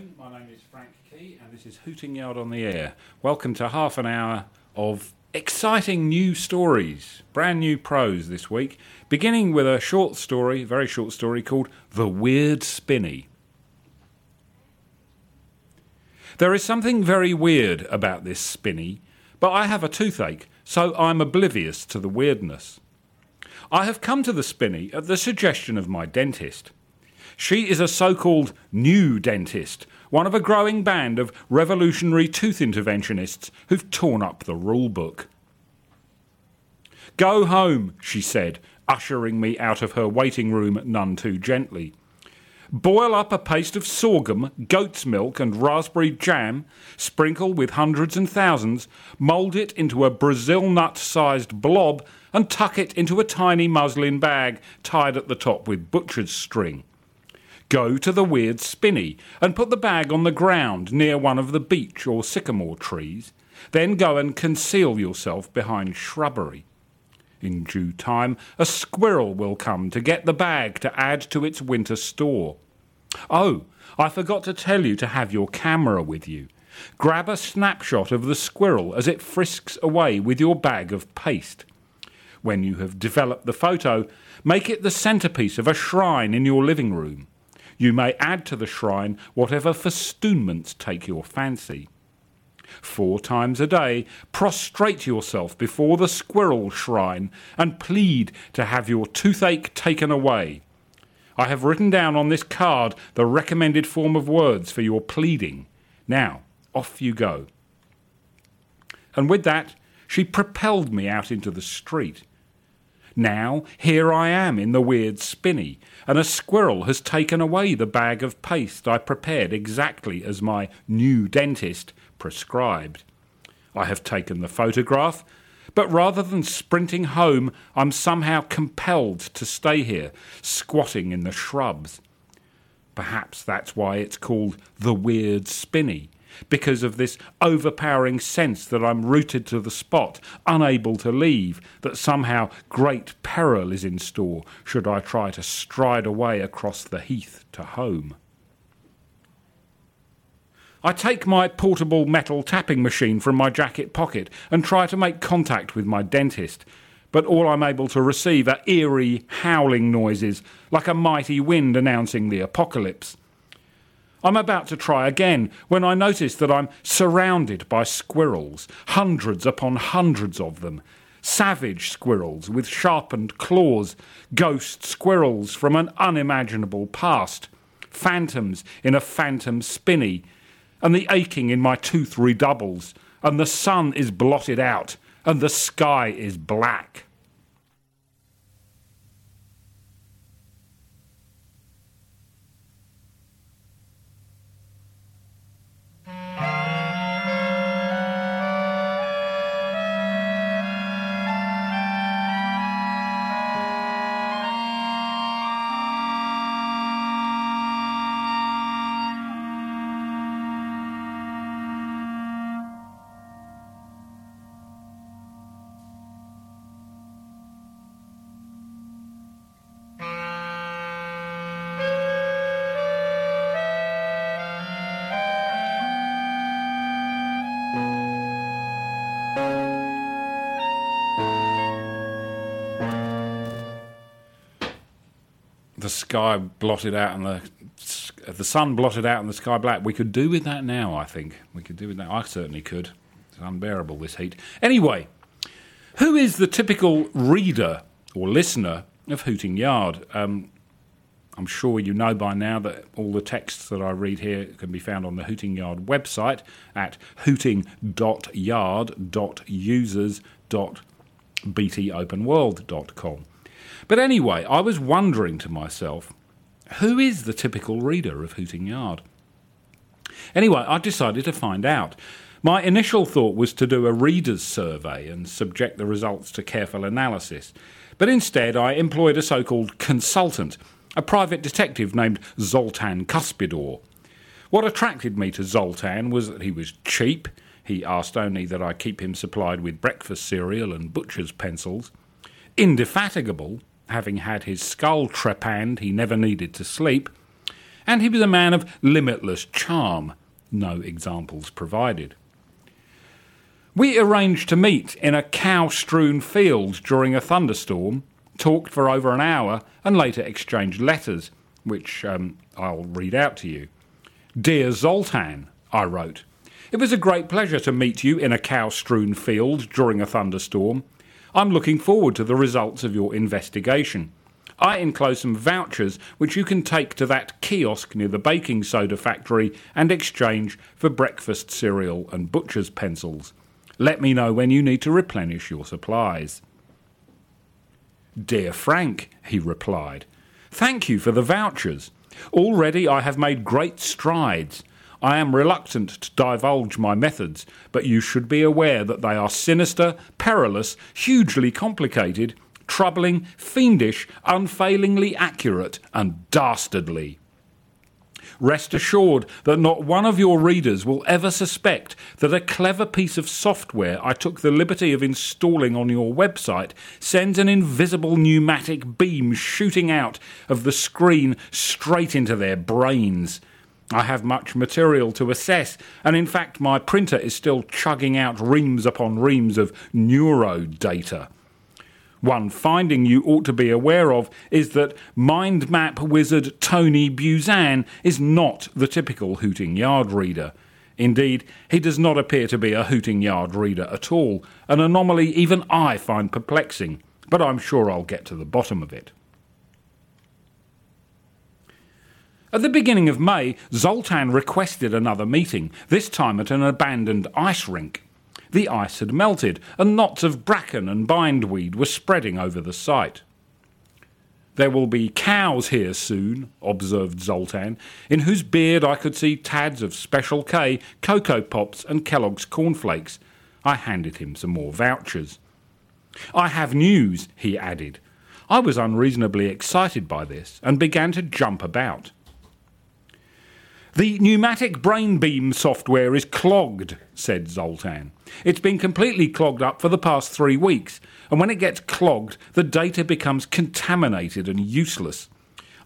afternoon. My name is Frank Key, and this is Hooting Yard on the Air. Welcome to half an hour of exciting new stories, brand new prose this week, beginning with a short story, very short story called The Weird Spinney. There is something very weird about this spinney, but I have a toothache, so I'm oblivious to the weirdness. I have come to the spinney at the suggestion of my dentist. She is a so called new dentist, one of a growing band of revolutionary tooth interventionists who've torn up the rule book. Go home, she said, ushering me out of her waiting room none too gently. Boil up a paste of sorghum, goat's milk, and raspberry jam, sprinkle with hundreds and thousands, mould it into a Brazil nut sized blob, and tuck it into a tiny muslin bag tied at the top with butcher's string. Go to the weird spinney and put the bag on the ground near one of the beech or sycamore trees. Then go and conceal yourself behind shrubbery. In due time, a squirrel will come to get the bag to add to its winter store. Oh, I forgot to tell you to have your camera with you. Grab a snapshot of the squirrel as it frisks away with your bag of paste. When you have developed the photo, make it the centerpiece of a shrine in your living room. You may add to the shrine whatever festoonments take your fancy. Four times a day, prostrate yourself before the squirrel shrine and plead to have your toothache taken away. I have written down on this card the recommended form of words for your pleading. Now, off you go. And with that, she propelled me out into the street. Now, here I am in the weird spinney, and a squirrel has taken away the bag of paste I prepared exactly as my new dentist prescribed. I have taken the photograph, but rather than sprinting home, I'm somehow compelled to stay here, squatting in the shrubs. Perhaps that's why it's called the weird spinney because of this overpowering sense that I'm rooted to the spot, unable to leave, that somehow great peril is in store should I try to stride away across the heath to home. I take my portable metal tapping machine from my jacket pocket and try to make contact with my dentist, but all I'm able to receive are eerie, howling noises, like a mighty wind announcing the apocalypse. I'm about to try again when I notice that I'm surrounded by squirrels, hundreds upon hundreds of them. Savage squirrels with sharpened claws, ghost squirrels from an unimaginable past, phantoms in a phantom spinney, and the aching in my tooth redoubles, and the sun is blotted out, and the sky is black. Sky blotted out and the the sun blotted out and the sky black. We could do with that now. I think we could do with that. I certainly could. It's unbearable this heat. Anyway, who is the typical reader or listener of Hooting Yard? Um, I'm sure you know by now that all the texts that I read here can be found on the Hooting Yard website at hooting.yard.users.btopenworld.com. But anyway, I was wondering to myself, who is the typical reader of Hooting Yard? Anyway, I decided to find out. My initial thought was to do a reader's survey and subject the results to careful analysis, but instead I employed a so called consultant, a private detective named Zoltan Cuspidor. What attracted me to Zoltan was that he was cheap. He asked only that I keep him supplied with breakfast cereal and butcher's pencils. Indefatigable, having had his skull trepanned, he never needed to sleep. and he was a man of limitless charm. No examples provided. We arranged to meet in a cow strewn field during a thunderstorm, talked for over an hour, and later exchanged letters, which um, I'll read out to you. Dear Zoltan, I wrote, it was a great pleasure to meet you in a cow strewn field during a thunderstorm. I'm looking forward to the results of your investigation. I enclose some vouchers which you can take to that kiosk near the baking soda factory and exchange for breakfast cereal and butcher's pencils. Let me know when you need to replenish your supplies. Dear Frank, he replied, thank you for the vouchers. Already I have made great strides. I am reluctant to divulge my methods, but you should be aware that they are sinister, perilous, hugely complicated, troubling, fiendish, unfailingly accurate, and dastardly. Rest assured that not one of your readers will ever suspect that a clever piece of software I took the liberty of installing on your website sends an invisible pneumatic beam shooting out of the screen straight into their brains. I have much material to assess, and in fact, my printer is still chugging out reams upon reams of neuro data. One finding you ought to be aware of is that mind map wizard Tony Buzan is not the typical Hooting Yard reader. Indeed, he does not appear to be a Hooting Yard reader at all, an anomaly even I find perplexing, but I'm sure I'll get to the bottom of it. At the beginning of May, Zoltan requested another meeting, this time at an abandoned ice rink. The ice had melted, and knots of bracken and bindweed were spreading over the site. There will be cows here soon, observed Zoltan, in whose beard I could see tads of Special K, Cocoa Pops, and Kellogg's cornflakes. I handed him some more vouchers. I have news, he added. I was unreasonably excited by this and began to jump about. The pneumatic brain beam software is clogged, said Zoltan. It's been completely clogged up for the past three weeks, and when it gets clogged, the data becomes contaminated and useless.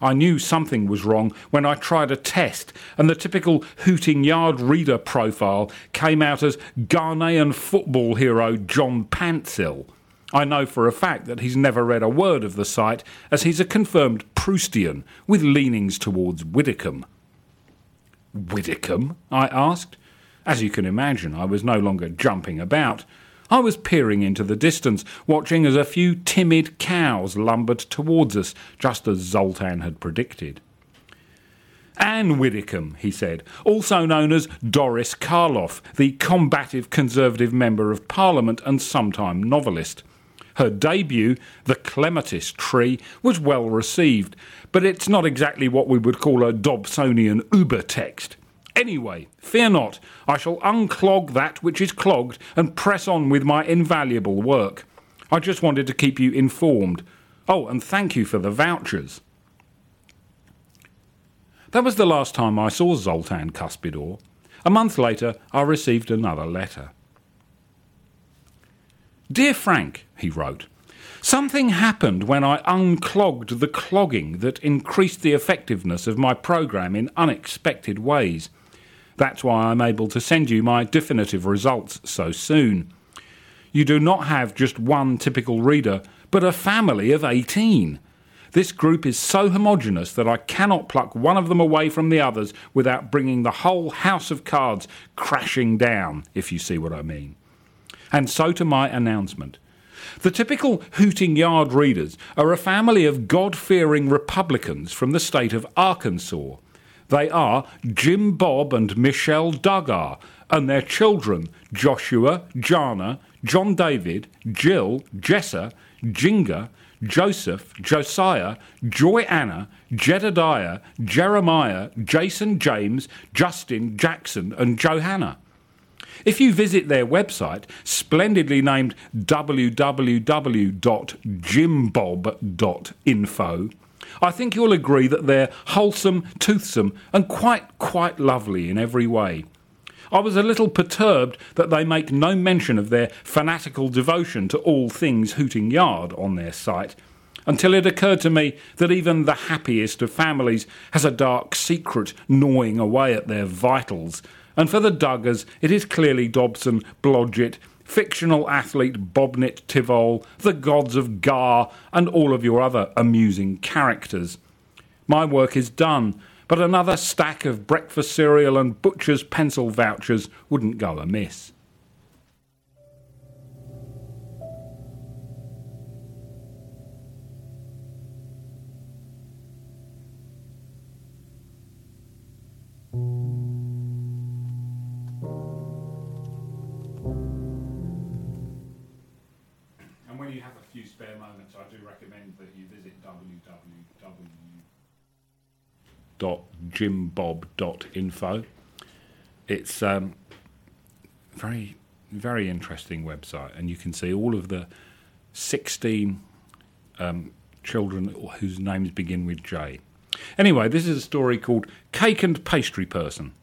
I knew something was wrong when I tried a test, and the typical hooting yard reader profile came out as Ghanaian football hero John Pantsil. I know for a fact that he's never read a word of the site, as he's a confirmed Proustian with leanings towards Widdecombe. Widdecombe? I asked. As you can imagine, I was no longer jumping about. I was peering into the distance, watching as a few timid cows lumbered towards us, just as Zoltan had predicted. Ann Widdecombe, he said, also known as Doris Karloff, the combative Conservative Member of Parliament and sometime novelist. Her debut, The Clematis Tree, was well received, but it's not exactly what we would call a Dobsonian uber text. Anyway, fear not, I shall unclog that which is clogged and press on with my invaluable work. I just wanted to keep you informed. Oh, and thank you for the vouchers. That was the last time I saw Zoltan Cuspidor. A month later, I received another letter. Dear Frank, he wrote, something happened when I unclogged the clogging that increased the effectiveness of my program in unexpected ways. That's why I'm able to send you my definitive results so soon. You do not have just one typical reader, but a family of 18. This group is so homogenous that I cannot pluck one of them away from the others without bringing the whole house of cards crashing down, if you see what I mean and so to my announcement. The typical hooting yard readers are a family of God fearing Republicans from the state of Arkansas. They are Jim Bob and Michelle Duggar, and their children Joshua, Jana, John David, Jill, Jessa, Jinger, Joseph, Josiah, Joy Anna, Jedidiah, Jeremiah, Jason James, Justin, Jackson, and Johannah. If you visit their website, splendidly named www.jimbob.info, I think you'll agree that they're wholesome, toothsome, and quite, quite lovely in every way. I was a little perturbed that they make no mention of their fanatical devotion to all things Hooting Yard on their site. until it occurred to me that even the happiest of families has a dark secret gnawing away at their vitals. And for the Duggars, it is clearly Dobson, Blodgett, fictional athlete Bobnit Tivol, the gods of Gar, and all of your other amusing characters. My work is done, but another stack of breakfast cereal and butcher's pencil vouchers wouldn't go amiss. www.jimbob.info. It's um, very, very interesting website, and you can see all of the 16 um, children whose names begin with J. Anyway, this is a story called Cake and Pastry Person.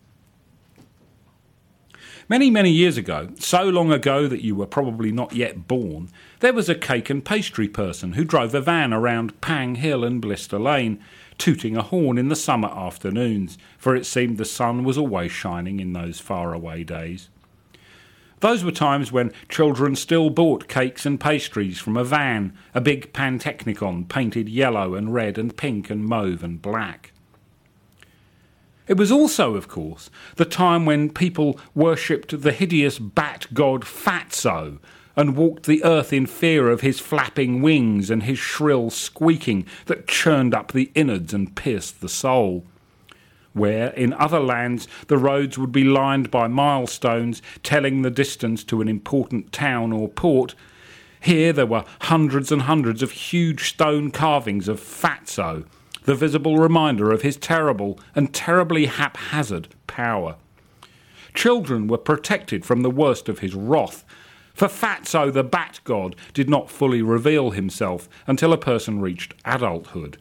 Many, many years ago, so long ago that you were probably not yet born, there was a cake and pastry person who drove a van around Pang Hill and Blister Lane, tooting a horn in the summer afternoons, for it seemed the sun was always shining in those faraway days. Those were times when children still bought cakes and pastries from a van, a big Pantechnicon painted yellow and red and pink and mauve and black. It was also, of course, the time when people worshipped the hideous bat god Fatso and walked the earth in fear of his flapping wings and his shrill squeaking that churned up the innards and pierced the soul. Where, in other lands, the roads would be lined by milestones telling the distance to an important town or port, here there were hundreds and hundreds of huge stone carvings of Fatso the visible reminder of his terrible and terribly haphazard power. Children were protected from the worst of his wrath, for Fatso the Bat God did not fully reveal himself until a person reached adulthood.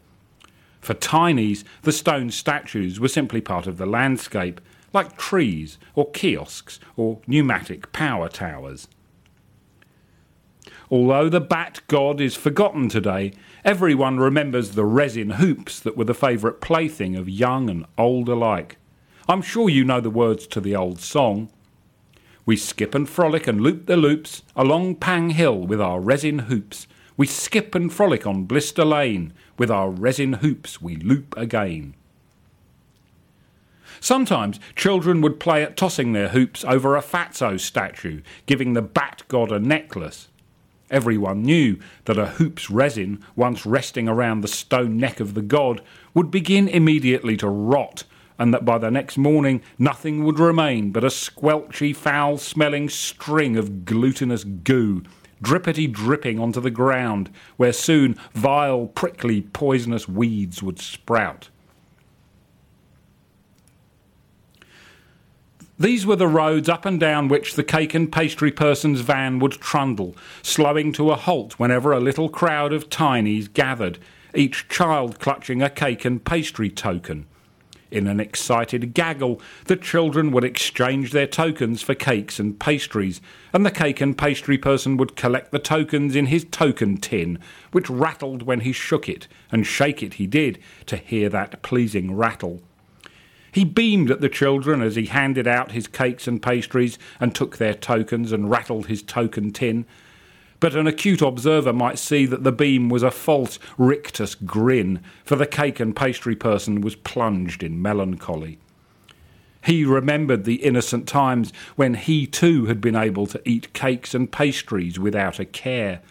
For tinies, the stone statues were simply part of the landscape, like trees or kiosks or pneumatic power towers. Although the bat god is forgotten today, everyone remembers the resin hoops that were the favourite plaything of young and old alike. I'm sure you know the words to the old song. We skip and frolic and loop the loops along Pang Hill with our resin hoops. We skip and frolic on Blister Lane with our resin hoops we loop again. Sometimes children would play at tossing their hoops over a Fatso statue, giving the bat god a necklace. Everyone knew that a hoop's resin, once resting around the stone neck of the god, would begin immediately to rot, and that by the next morning nothing would remain but a squelchy, foul smelling string of glutinous goo, drippity dripping onto the ground, where soon vile, prickly, poisonous weeds would sprout. These were the roads up and down which the cake and pastry person's van would trundle, slowing to a halt whenever a little crowd of tinies gathered, each child clutching a cake and pastry token. In an excited gaggle, the children would exchange their tokens for cakes and pastries, and the cake and pastry person would collect the tokens in his token tin, which rattled when he shook it, and shake it he did, to hear that pleasing rattle. He beamed at the children as he handed out his cakes and pastries and took their tokens and rattled his token tin. But an acute observer might see that the beam was a false rictus grin, for the cake and pastry person was plunged in melancholy. He remembered the innocent times when he too had been able to eat cakes and pastries without a care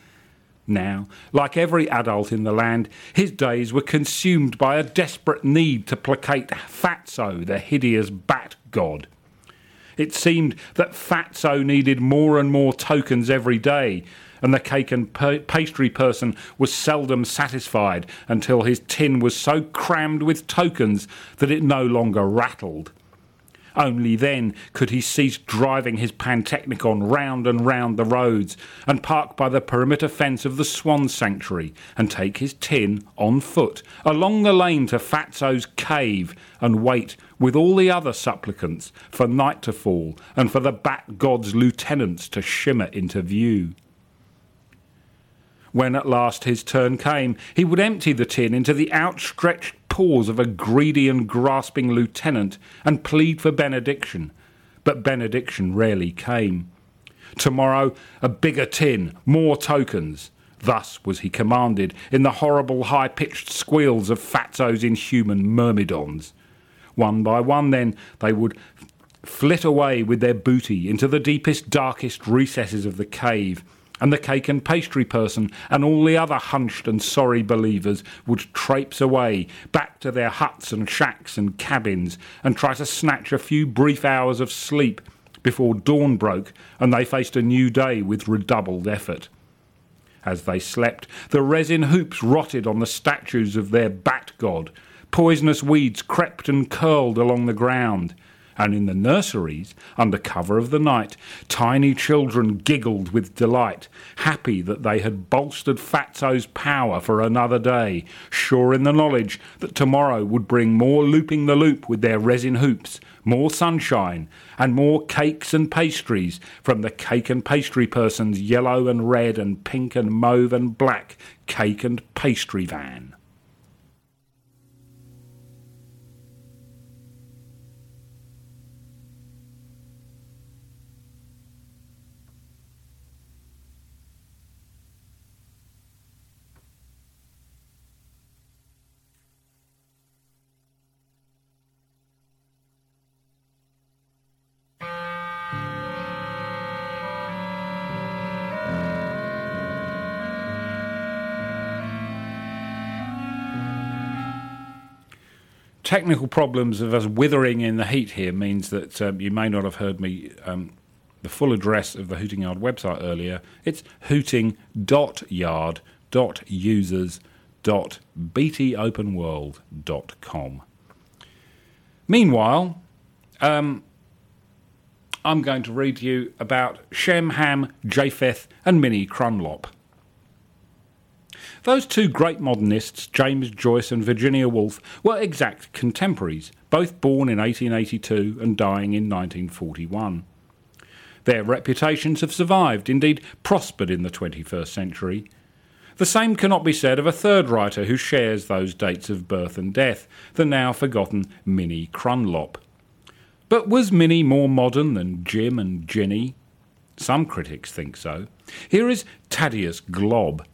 now, like every adult in the land, his days were consumed by a desperate need to placate Fatso, the hideous bat god. It seemed that Fatso needed more and more tokens every day, and the cake and pastry person was seldom satisfied until his tin was so crammed with tokens that it no longer rattled. Only then could he cease driving his Pantechnicon round and round the roads and park by the perimeter fence of the Swan Sanctuary and take his tin on foot along the lane to Fatso's cave and wait with all the other supplicants for night to fall and for the Bat God's lieutenants to shimmer into view. When at last his turn came, he would empty the tin into the outstretched paws of a greedy and grasping lieutenant and plead for benediction. But benediction rarely came. Tomorrow, a bigger tin, more tokens. Thus was he commanded in the horrible high pitched squeals of Fatso's inhuman myrmidons. One by one, then, they would flit away with their booty into the deepest, darkest recesses of the cave, and the cake and pastry person and all the other hunched and sorry believers would traipse away back to their huts and shacks and cabins and try to snatch a few brief hours of sleep before dawn broke and they faced a new day with redoubled effort. As they slept, the resin hoops rotted on the statues of their bat god. Poisonous weeds crept and curled along the ground and in the nurseries, under cover of the night, tiny children giggled with delight, happy that they had bolstered Fatso's power for another day, sure in the knowledge that tomorrow would bring more looping the loop with their resin hoops, more sunshine, and more cakes and pastries from the cake and pastry person's yellow and red and pink and mauve and black cake and pastry van. Technical problems of us withering in the heat here means that um, you may not have heard me um, the full address of the Hooting Yard website earlier. It's hooting.yard.users.btopenworld.com. Meanwhile, um, I'm going to read you about Shem, Ham, Japheth, and Minnie Crunlop. Those two great modernists, James Joyce and Virginia Woolf, were exact contemporaries, both born in 1882 and dying in 1941. Their reputations have survived, indeed prospered in the 21st century. The same cannot be said of a third writer who shares those dates of birth and death, the now forgotten Minnie Crunlop. But was Minnie more modern than Jim and Ginny? Some critics think so. Here is Thaddeus Glob,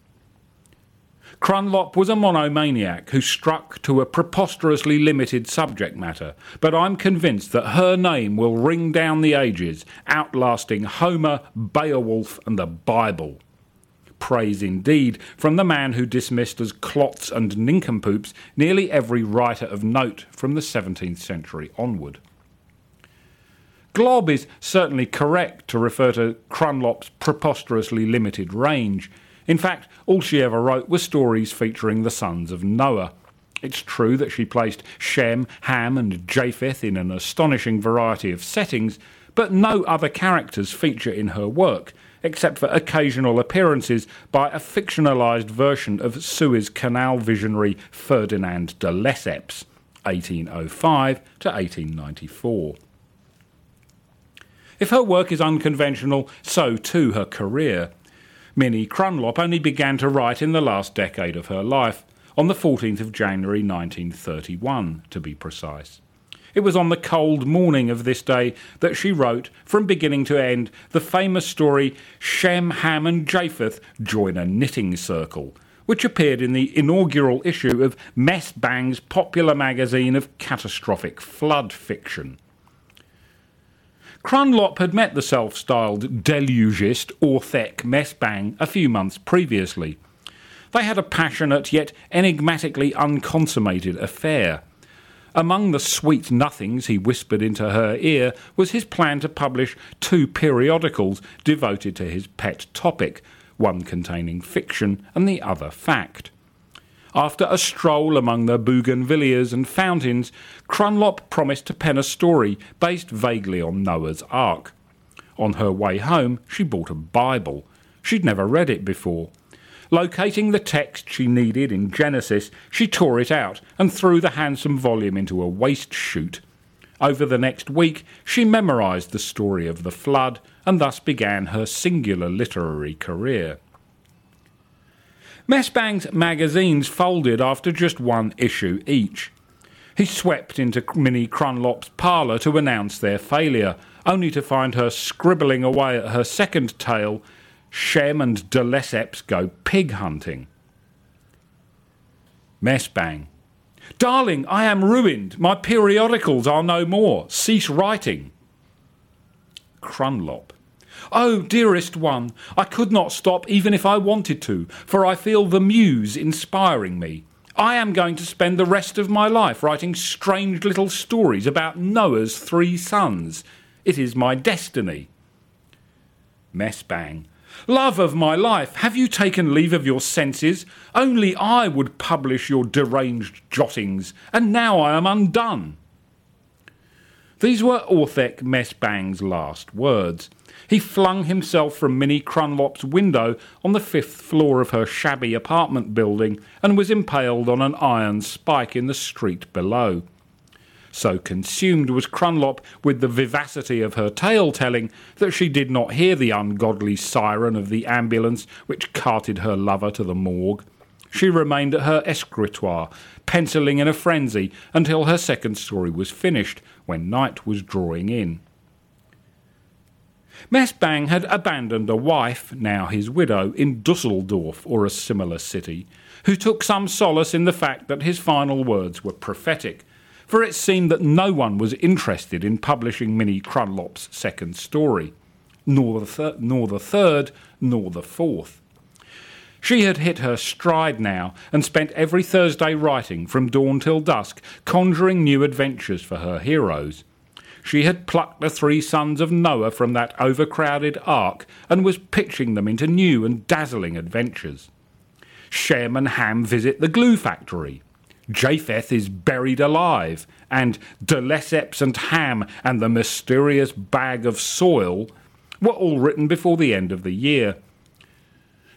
Crunlop was a monomaniac who struck to a preposterously limited subject matter, but I'm convinced that her name will ring down the ages, outlasting Homer, Beowulf, and the Bible. Praise indeed from the man who dismissed as clots and nincompoops nearly every writer of note from the 17th century onward. Glob is certainly correct to refer to Crunlop's preposterously limited range. In fact, all she ever wrote were stories featuring the sons of Noah. It's true that she placed Shem, Ham, and Japheth in an astonishing variety of settings, but no other characters feature in her work, except for occasional appearances by a fictionalised version of Suez Canal visionary Ferdinand de Lesseps, 1805 to 1894. If her work is unconventional, so too her career. Minnie Crunlop only began to write in the last decade of her life, on the 14th of January 1931, to be precise. It was on the cold morning of this day that she wrote, from beginning to end, the famous story Shem, Ham, and Japheth Join a Knitting Circle, which appeared in the inaugural issue of Messbang's popular magazine of catastrophic flood fiction. Crunlop had met the self styled delugist Orthek Messbang a few months previously. They had a passionate yet enigmatically unconsummated affair. Among the sweet nothings he whispered into her ear was his plan to publish two periodicals devoted to his pet topic, one containing fiction and the other fact. After a stroll among the bougainvilleas and fountains, Crunlop promised to pen a story based vaguely on Noah's Ark. On her way home, she bought a Bible. She'd never read it before. Locating the text she needed in Genesis, she tore it out and threw the handsome volume into a waste chute. Over the next week, she memorized the story of the flood and thus began her singular literary career. Messbang's magazines folded after just one issue each. He swept into Minnie Crunlop's parlour to announce their failure, only to find her scribbling away at her second tale, Shem and de Lesseps Go Pig Hunting. Messbang. Darling, I am ruined. My periodicals are no more. Cease writing. Crunlop. Oh, dearest one, I could not stop even if I wanted to, for I feel the muse inspiring me. I am going to spend the rest of my life writing strange little stories about Noah's three sons. It is my destiny. Messbang. Love of my life, have you taken leave of your senses? Only I would publish your deranged jottings, and now I am undone. These were Orthek Messbang's last words. He flung himself from Minnie Crunlop's window on the fifth floor of her shabby apartment building and was impaled on an iron spike in the street below. So consumed was Crunlop with the vivacity of her tale telling that she did not hear the ungodly siren of the ambulance which carted her lover to the morgue. She remained at her escritoire, pencilling in a frenzy until her second story was finished, when night was drawing in. Messbang had abandoned a wife, now his widow, in Dusseldorf or a similar city, who took some solace in the fact that his final words were prophetic, for it seemed that no one was interested in publishing Minnie Crunlop's second story, nor the, thir- nor the third, nor the fourth. She had hit her stride now and spent every Thursday writing from dawn till dusk, conjuring new adventures for her heroes. She had plucked the three sons of Noah from that overcrowded ark and was pitching them into new and dazzling adventures. Shem and Ham visit the glue factory. Japheth is buried alive, and De Lesseps and Ham and the mysterious bag of soil were all written before the end of the year.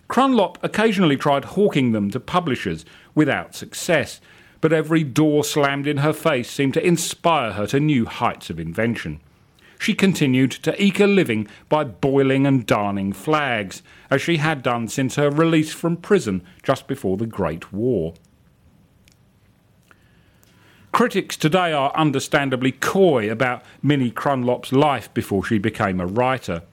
Crunlop occasionally tried hawking them to publishers without success, but every door slammed in her face seemed to inspire her to new heights of invention. She continued to eke a living by boiling and darning flags, as she had done since her release from prison just before the Great War. Critics today are understandably coy about Minnie Crunlop's life before she became a writer.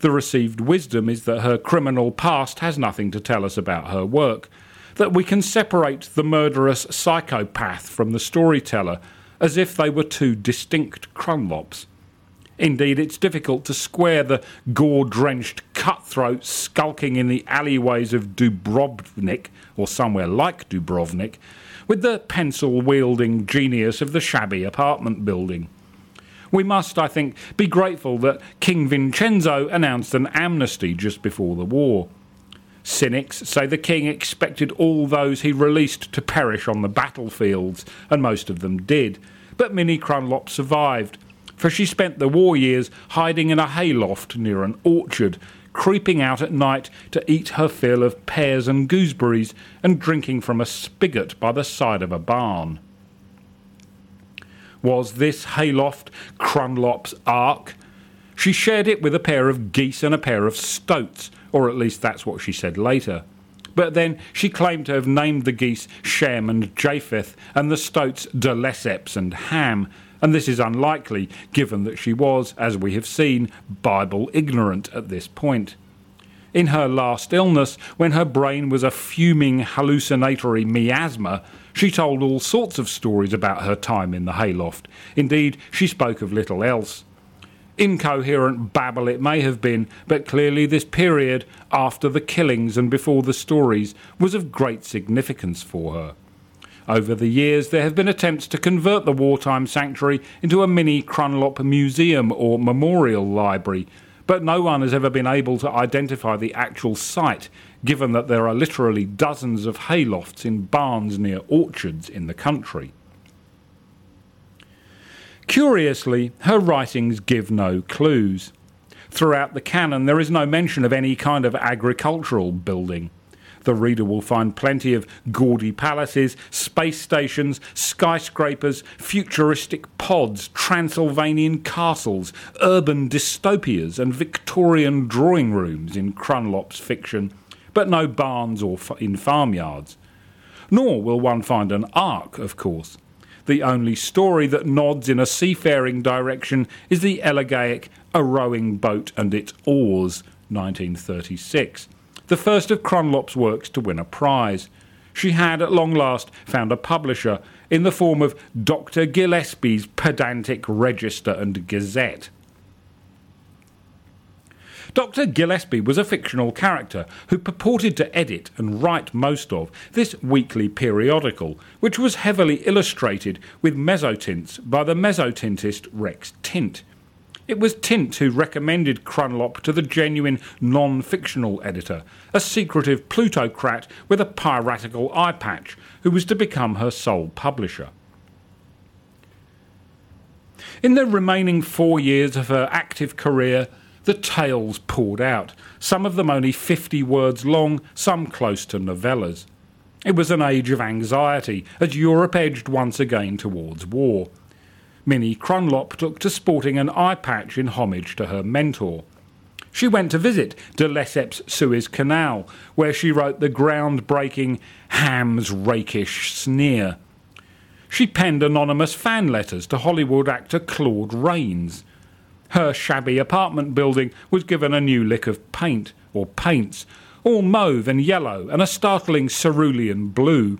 The received wisdom is that her criminal past has nothing to tell us about her work, that we can separate the murderous psychopath from the storyteller as if they were two distinct Crunlops. Indeed, it's difficult to square the gore drenched cutthroat skulking in the alleyways of Dubrovnik, or somewhere like Dubrovnik, with the pencil wielding genius of the shabby apartment building. We must, I think, be grateful that King Vincenzo announced an amnesty just before the war. Cynics say the king expected all those he released to perish on the battlefields, and most of them did. But Minnie Crunlop survived, for she spent the war years hiding in a hayloft near an orchard, creeping out at night to eat her fill of pears and gooseberries, and drinking from a spigot by the side of a barn. Was this hayloft Crunlop's ark? She shared it with a pair of geese and a pair of stoats, or at least that's what she said later. But then she claimed to have named the geese Shem and Japheth, and the stoats De Lesseps and Ham, and this is unlikely, given that she was, as we have seen, Bible ignorant at this point. In her last illness, when her brain was a fuming hallucinatory miasma, she told all sorts of stories about her time in the hayloft. Indeed, she spoke of little else. Incoherent babble it may have been, but clearly this period, after the killings and before the stories, was of great significance for her. Over the years, there have been attempts to convert the wartime sanctuary into a mini Crunlop museum or memorial library, but no one has ever been able to identify the actual site, given that there are literally dozens of haylofts in barns near orchards in the country. Curiously, her writings give no clues. Throughout the canon, there is no mention of any kind of agricultural building. The reader will find plenty of gaudy palaces, space stations, skyscrapers, futuristic pods, Transylvanian castles, urban dystopias, and Victorian drawing rooms in Crunlop's fiction, but no barns or f- in farmyards. Nor will one find an ark, of course. The only story that nods in a seafaring direction is the elegiac A Rowing Boat and Its Oars, 1936, the first of Crunlop's works to win a prize. She had at long last found a publisher in the form of Dr. Gillespie's pedantic Register and Gazette. Dr. Gillespie was a fictional character who purported to edit and write most of this weekly periodical, which was heavily illustrated with mezzotints by the mezzotintist Rex Tint. It was Tint who recommended Crunlop to the genuine non fictional editor, a secretive plutocrat with a piratical eye patch, who was to become her sole publisher. In the remaining four years of her active career, the tales poured out, some of them only 50 words long, some close to novellas. It was an age of anxiety as Europe edged once again towards war. Minnie Crunlop took to sporting an eye patch in homage to her mentor. She went to visit de Lesseps Suez Canal, where she wrote the groundbreaking Ham's rakish sneer. She penned anonymous fan letters to Hollywood actor Claude Rains. Her shabby apartment building was given a new lick of paint, or paints, all mauve and yellow and a startling cerulean blue.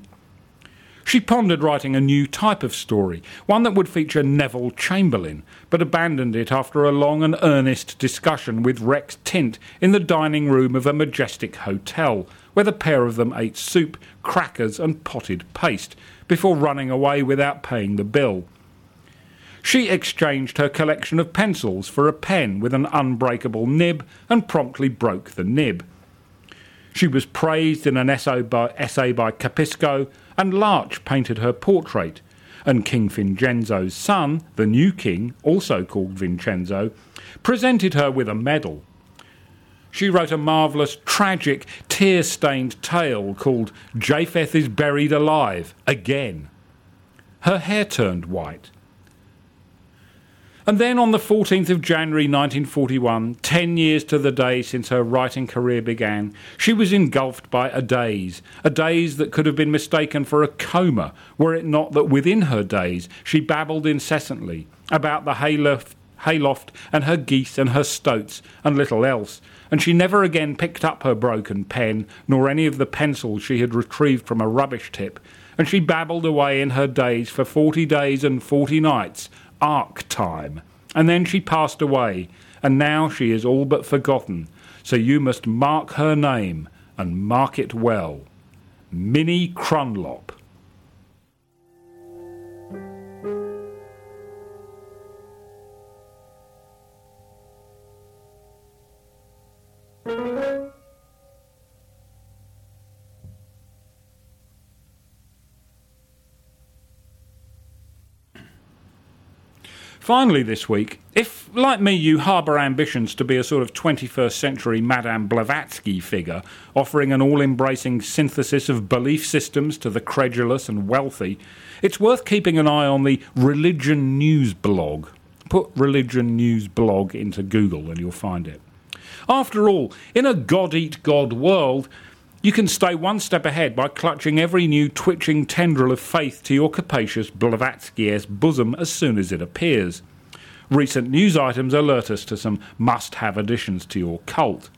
She pondered writing a new type of story, one that would feature Neville Chamberlain, but abandoned it after a long and earnest discussion with Rex Tint in the dining room of a majestic hotel, where the pair of them ate soup, crackers, and potted paste, before running away without paying the bill. She exchanged her collection of pencils for a pen with an unbreakable nib and promptly broke the nib. She was praised in an essay by, essay by Capisco, and Larch painted her portrait, and King Vincenzo's son, the new king, also called Vincenzo, presented her with a medal. She wrote a marvellous, tragic, tear stained tale called Japheth is Buried Alive Again. Her hair turned white. And then on the 14th of January 1941, ten years to the day since her writing career began, she was engulfed by a daze, a daze that could have been mistaken for a coma, were it not that within her daze she babbled incessantly about the hayloft, hayloft and her geese and her stoats and little else, and she never again picked up her broken pen, nor any of the pencils she had retrieved from a rubbish tip, and she babbled away in her daze for forty days and forty nights ark time. And then she passed away, and now she is all but forgotten. So you must mark her name, and mark it well. Minnie Crunlop. Finally, this week, if, like me, you harbour ambitions to be a sort of 21st century Madame Blavatsky figure, offering an all embracing synthesis of belief systems to the credulous and wealthy, it's worth keeping an eye on the Religion News blog. Put Religion News blog into Google and you'll find it. After all, in a God eat God world, you can stay one step ahead by clutching every new twitching tendril of faith to your capacious Blavatsky esque bosom as soon as it appears. Recent news items alert us to some must have additions to your cult.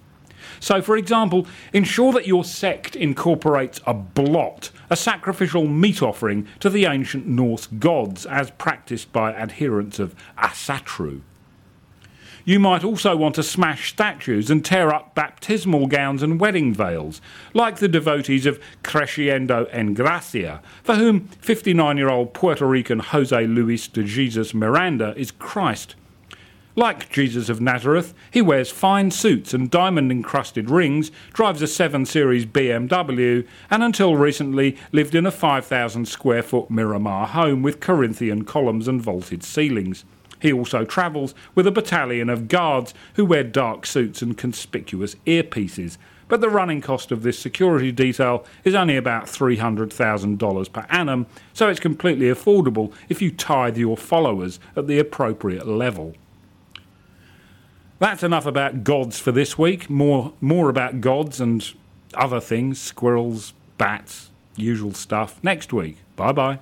So, for example, ensure that your sect incorporates a blot, a sacrificial meat offering to the ancient Norse gods as practiced by adherents of Asatru. You might also want to smash statues and tear up baptismal gowns and wedding veils, like the devotees of Creciendo en Gracia, for whom 59 year old Puerto Rican Jose Luis de Jesus Miranda is Christ. Like Jesus of Nazareth, he wears fine suits and diamond encrusted rings, drives a 7 Series BMW, and until recently lived in a 5,000 square foot Miramar home with Corinthian columns and vaulted ceilings. He also travels with a battalion of guards who wear dark suits and conspicuous earpieces. But the running cost of this security detail is only about $300,000 per annum, so it's completely affordable if you tithe your followers at the appropriate level. That's enough about gods for this week. More, more about gods and other things, squirrels, bats, usual stuff, next week. Bye bye.